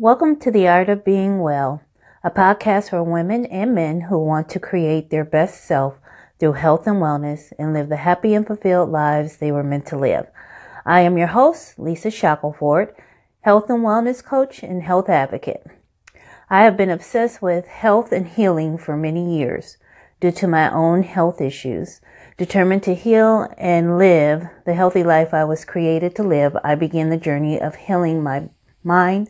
Welcome to The Art of Being Well, a podcast for women and men who want to create their best self through health and wellness and live the happy and fulfilled lives they were meant to live. I am your host, Lisa Shackelford, health and wellness coach and health advocate. I have been obsessed with health and healing for many years due to my own health issues. Determined to heal and live the healthy life I was created to live, I began the journey of healing my mind,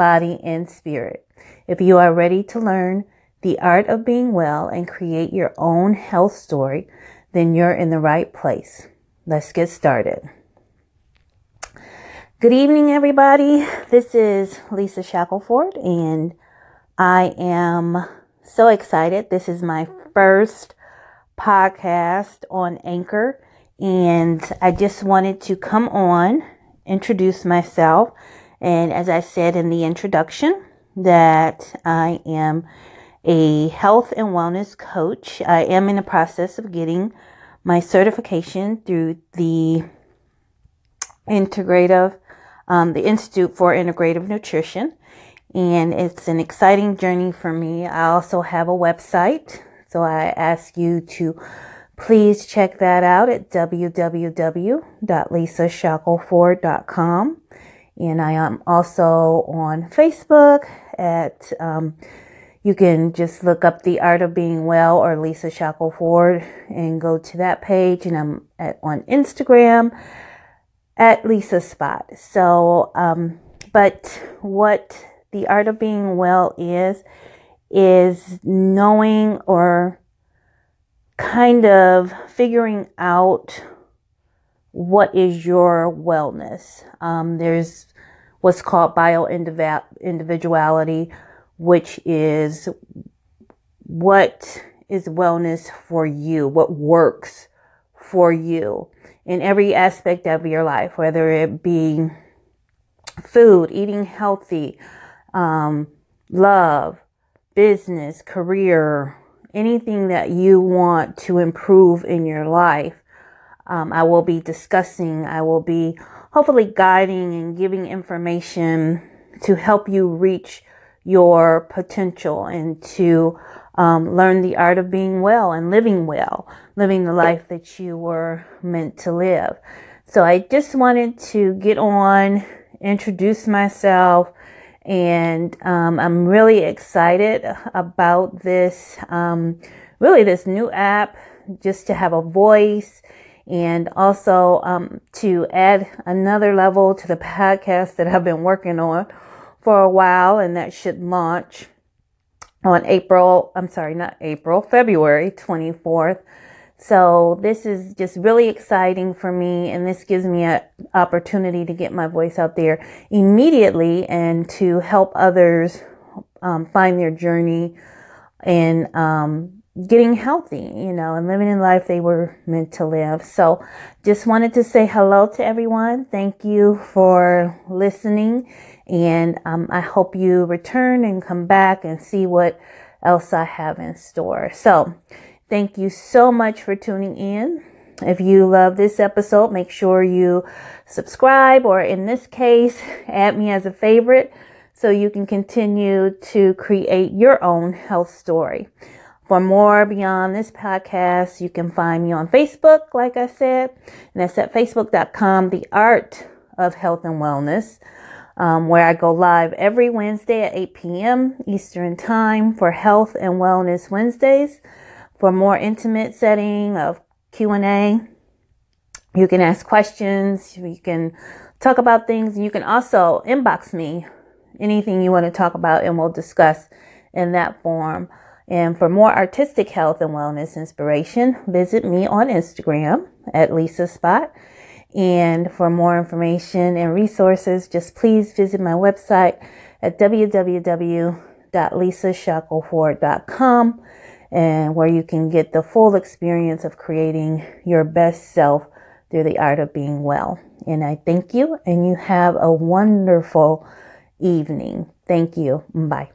body, and spirit. If you are ready to learn the art of being well and create your own health story, then you're in the right place. Let's get started. Good evening, everybody. This is Lisa Shackelford, and I am so excited. This is my first podcast on Anchor, and I just wanted to come on, introduce myself, and as I said in the introduction, that I am a health and wellness coach. I am in the process of getting my certification through the integrative, um, the Institute for Integrative Nutrition. And it's an exciting journey for me. I also have a website. So I ask you to please check that out at www.lisashackelford.com. And I am also on Facebook at, um, you can just look up The Art of Being Well or Lisa Shackelford and go to that page. And I'm at, on Instagram at Lisa Spot. So, um, but what The Art of Being Well is, is knowing or kind of figuring out what is your wellness. Um, there's what's called bio individuality, which is what is wellness for you, what works for you in every aspect of your life, whether it be food, eating healthy, um, love, business, career, anything that you want to improve in your life. Um, I will be discussing, I will be hopefully guiding and giving information to help you reach your potential and to um, learn the art of being well and living well, living the life that you were meant to live. So I just wanted to get on, introduce myself, and um, I'm really excited about this, um, really this new app, just to have a voice and also um, to add another level to the podcast that I've been working on for a while, and that should launch on April, I'm sorry, not April, February 24th. So this is just really exciting for me, and this gives me an opportunity to get my voice out there immediately and to help others um, find their journey and um, getting healthy, you know, and living in life they were meant to live. So just wanted to say hello to everyone. Thank you for listening. And um, I hope you return and come back and see what else I have in store. So thank you so much for tuning in. If you love this episode, make sure you subscribe or in this case, add me as a favorite so you can continue to create your own health story. For more beyond this podcast, you can find me on Facebook, like I said, and that's at facebook.com, The Art of Health and Wellness, um, where I go live every Wednesday at 8 p.m. Eastern Time for Health and Wellness Wednesdays. For more intimate setting of Q&A, you can ask questions, you can talk about things, you can also inbox me anything you want to talk about, and we'll discuss in that form. And for more artistic health and wellness inspiration, visit me on Instagram at Lisa Spot. And for more information and resources, just please visit my website at www.lisashackelford.com and where you can get the full experience of creating your best self through the art of being well. And I thank you and you have a wonderful evening. Thank you. Bye.